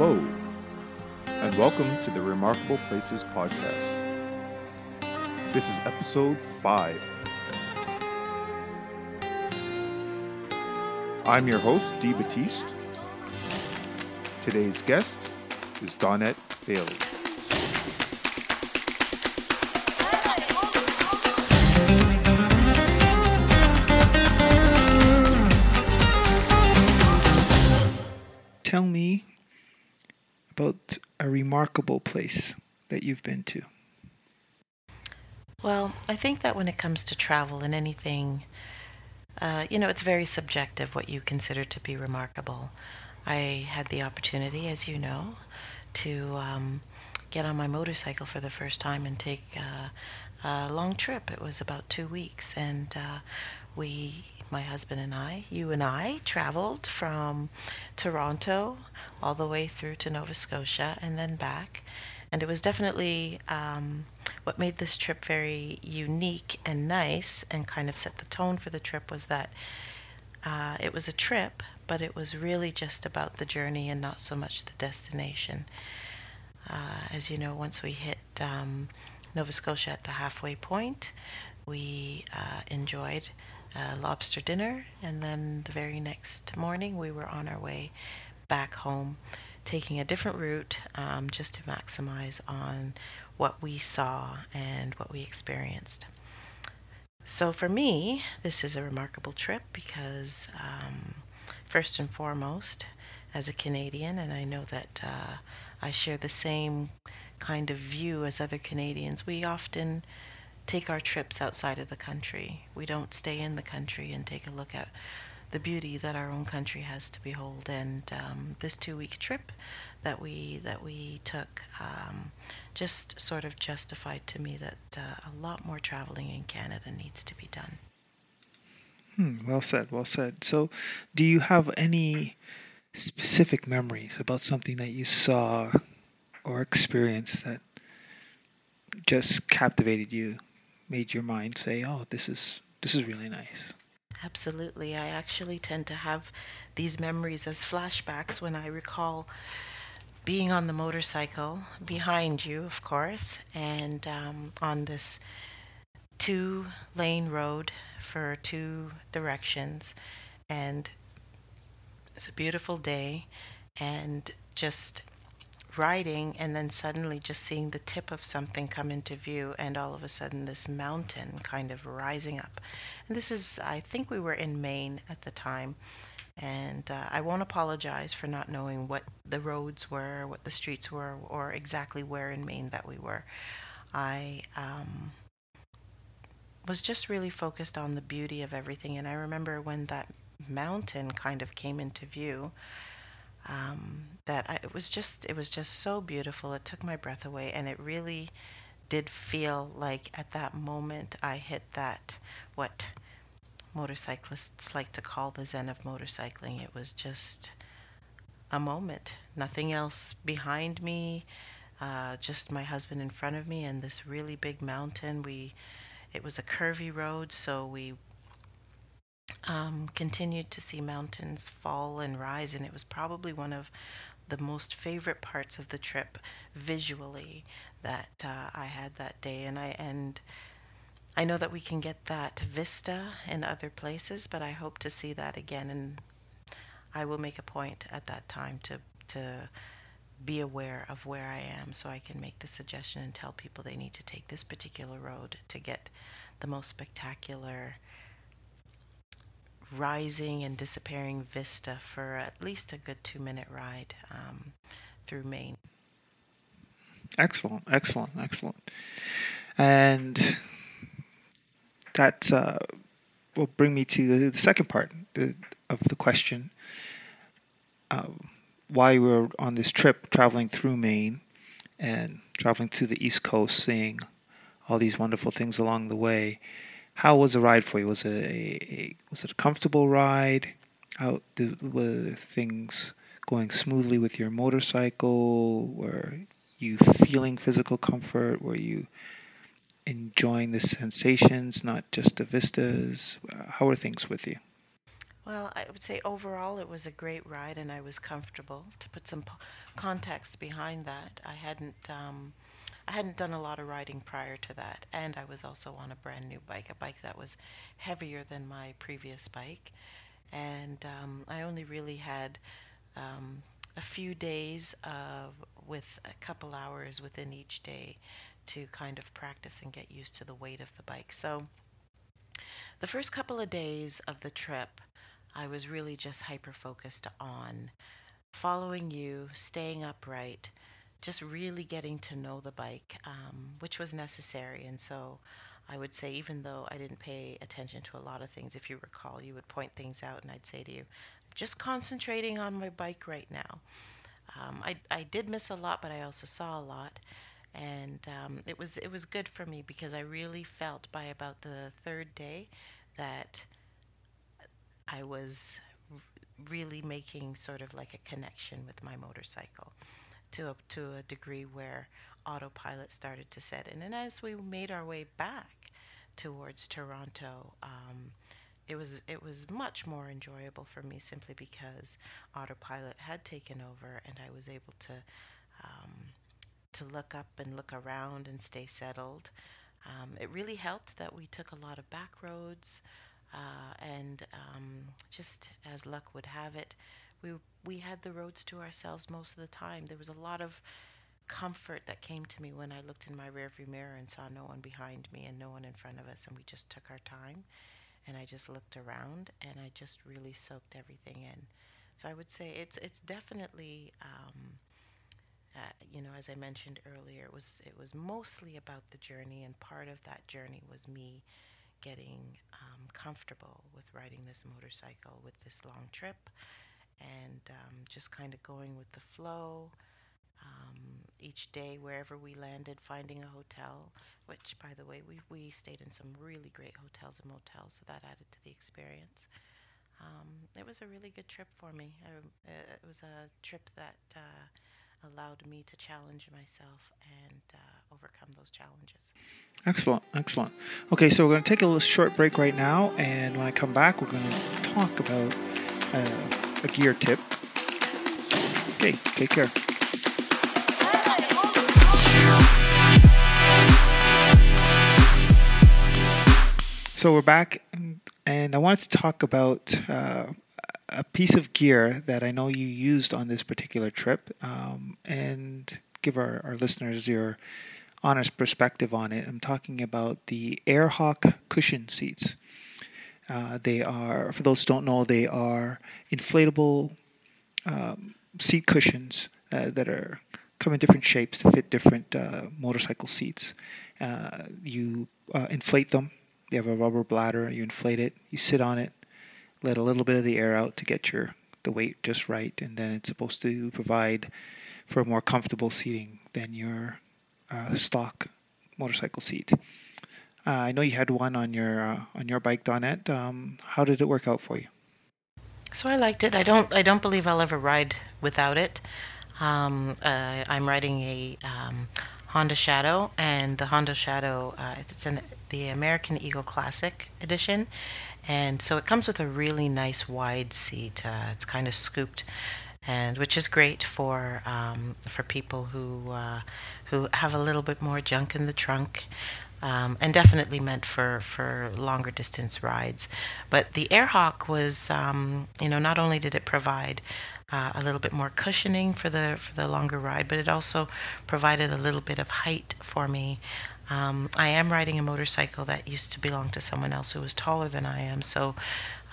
Hello, and welcome to the Remarkable Places podcast. This is episode 5. I'm your host, Dee Batiste. Today's guest is Donette Bailey. Tell me about a remarkable place that you've been to. Well, I think that when it comes to travel and anything, uh, you know, it's very subjective what you consider to be remarkable. I had the opportunity, as you know, to um, get on my motorcycle for the first time and take uh, a long trip. It was about two weeks, and uh, we, my husband and I, you and I, traveled from Toronto all the way through to Nova Scotia and then back. And it was definitely um, what made this trip very unique and nice and kind of set the tone for the trip was that uh, it was a trip, but it was really just about the journey and not so much the destination. Uh, as you know, once we hit um, Nova Scotia at the halfway point, we uh, enjoyed a lobster dinner, and then the very next morning we were on our way back home, taking a different route um, just to maximize on what we saw and what we experienced. So for me, this is a remarkable trip because, um, first and foremost, as a Canadian, and I know that uh, I share the same kind of view as other Canadians, we often take our trips outside of the country. We don't stay in the country and take a look at the beauty that our own country has to behold. And um, this two-week trip that we that we took um, just sort of justified to me that uh, a lot more traveling in Canada needs to be done. Hmm, well said, well said. So, do you have any specific memories about something that you saw or experienced that just captivated you, made your mind say, "Oh, this is this is really nice." Absolutely. I actually tend to have these memories as flashbacks when I recall being on the motorcycle behind you, of course, and um, on this two lane road for two directions. And it's a beautiful day, and just riding and then suddenly just seeing the tip of something come into view and all of a sudden this mountain kind of rising up. And this is i think we were in maine at the time. And uh, i won't apologize for not knowing what the roads were what the streets were or exactly where in maine that we were. I um, was just really focused on the beauty of everything. And i remember when that mountain kind of came into view um, that I, it was just it was just so beautiful. It took my breath away, and it really did feel like at that moment I hit that what motorcyclists like to call the zen of motorcycling. It was just a moment, nothing else behind me, uh, just my husband in front of me, and this really big mountain. We it was a curvy road, so we um, continued to see mountains fall and rise, and it was probably one of the most favorite parts of the trip visually that uh, I had that day. And I and I know that we can get that vista in other places, but I hope to see that again. And I will make a point at that time to to be aware of where I am, so I can make the suggestion and tell people they need to take this particular road to get the most spectacular rising and disappearing vista for at least a good two minute ride um, through Maine. Excellent, excellent, excellent. And that uh, will bring me to the, the second part of the question. Uh, why we were on this trip traveling through Maine and traveling to the East Coast, seeing all these wonderful things along the way how was the ride for you? Was it a, a was it a comfortable ride? How did, were things going smoothly with your motorcycle? Were you feeling physical comfort? Were you enjoying the sensations, not just the vistas? How were things with you? Well, I would say overall it was a great ride and I was comfortable. To put some context behind that, I hadn't um, I hadn't done a lot of riding prior to that, and I was also on a brand new bike, a bike that was heavier than my previous bike, and um, I only really had um, a few days with a couple hours within each day to kind of practice and get used to the weight of the bike. So the first couple of days of the trip I was really just hyper focused on following you, staying upright, just really getting to know the bike, um, which was necessary. And so I would say, even though I didn't pay attention to a lot of things, if you recall, you would point things out, and I'd say to you, just concentrating on my bike right now. Um, I, I did miss a lot, but I also saw a lot. And um, it was it was good for me because I really felt by about the third day that I was really making sort of like a connection with my motorcycle to a, to a degree where autopilot started to set in. And as we made our way back towards Toronto, um, it was it was much more enjoyable for me simply because autopilot had taken over and I was able to um, to look up and look around and stay settled. Um, it really helped that we took a lot of back roads. Uh, and um, just as luck would have it, we we had the roads to ourselves most of the time. There was a lot of comfort that came to me when I looked in my rearview mirror and saw no one behind me and no one in front of us, and we just took our time. And I just looked around and I just really soaked everything in. So I would say it's it's definitely. Um, uh, you know, as I mentioned earlier, it was it was mostly about the journey, and part of that journey was me getting um, comfortable with riding this motorcycle with this long trip and um, just kind of going with the flow. Um, each day, wherever we landed, finding a hotel, which, by the way, we, we stayed in some really great hotels and motels, so that added to the experience. Um, it was a really good trip for me. I, uh, it was a trip that uh, allowed me to challenge myself and uh, overcome those challenges. Excellent, excellent. Okay, so we're going to take a little short break right now, and when I come back, we're going to talk about uh, a gear tip. Okay, take care. So we're back, and I wanted to talk about uh, a piece of gear that I know you used on this particular trip um, and give our, our listeners your honest perspective on it. I'm talking about the Airhawk cushion seats. Uh, they are, for those who don't know, they are inflatable um, seat cushions uh, that are come in different shapes to fit different uh, motorcycle seats. Uh, you uh, inflate them. They have a rubber bladder. You inflate it. You sit on it let a little bit of the air out to get your the weight just right, and then it's supposed to provide for more comfortable seating than your uh, stock motorcycle seat. Uh, I know you had one on your uh, on your bike, Donette. Um, how did it work out for you? So I liked it. I don't I don't believe I'll ever ride without it. Um, uh, I'm riding a um, Honda Shadow, and the Honda Shadow uh, it's in the American Eagle Classic edition, and so it comes with a really nice wide seat. Uh, it's kind of scooped, and which is great for um, for people who uh, who have a little bit more junk in the trunk. Um, and definitely meant for, for longer distance rides. But the Airhawk was, um, you know, not only did it provide uh, a little bit more cushioning for the for the longer ride, but it also provided a little bit of height for me um, I am riding a motorcycle that used to belong to someone else who was taller than I am. So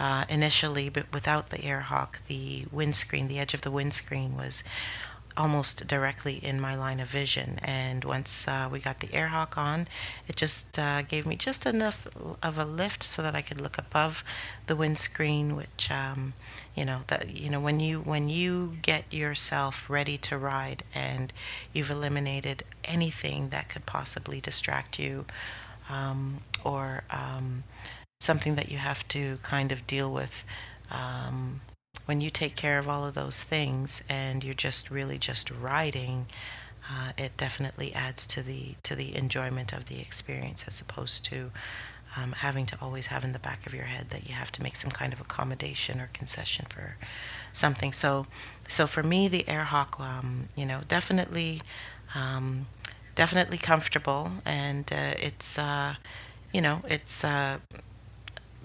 uh, initially, but without the Airhawk, the windscreen, the edge of the windscreen was almost directly in my line of vision. And once uh, we got the Airhawk on, it just uh, gave me just enough of a lift so that I could look above the windscreen, which um, you know that you know when you when you get yourself ready to ride and you've eliminated anything that could possibly distract you um, or um, something that you have to kind of deal with. When you take care of all of those things and you're just really just riding, uh, it definitely adds to the to the enjoyment of the experience as opposed to um, having to always have in the back of your head that you have to make some kind of accommodation or concession for something. So, so for me, the AirHawk, um, you know, definitely, um, definitely comfortable, and uh, it's, uh, you know, it's. Uh,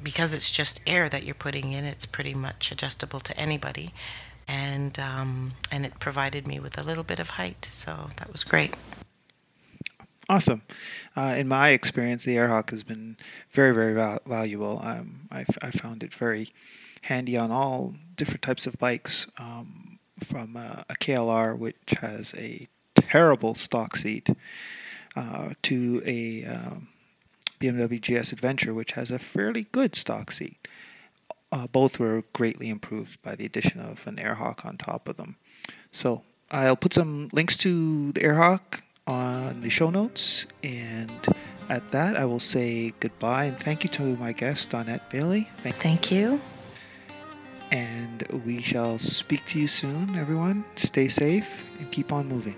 because it's just air that you're putting in, it's pretty much adjustable to anybody, and um, and it provided me with a little bit of height, so that was great. Awesome. Uh, in my experience, the AirHawk has been very, very val- valuable. Um, I, I found it very handy on all different types of bikes, um, from uh, a KLR, which has a terrible stock seat, uh, to a um, BMW GS Adventure, which has a fairly good stock seat. Uh, both were greatly improved by the addition of an AirHawk on top of them. So I'll put some links to the AirHawk on the show notes. And at that, I will say goodbye and thank you to my guest, Donette Bailey. Thank, thank you. And we shall speak to you soon, everyone. Stay safe and keep on moving.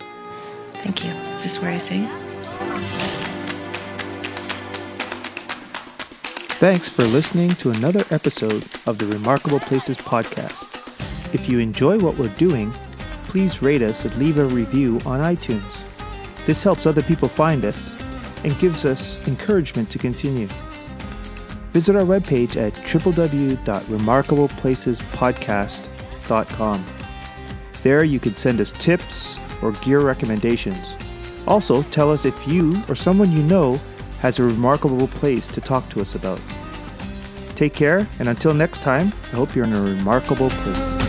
Thank you. Is this where I sing? Thanks for listening to another episode of the Remarkable Places podcast. If you enjoy what we're doing, please rate us and leave a review on iTunes. This helps other people find us and gives us encouragement to continue. Visit our webpage at www.remarkableplacespodcast.com. There you can send us tips or gear recommendations. Also, tell us if you or someone you know has a remarkable place to talk to us about. Take care, and until next time, I hope you're in a remarkable place.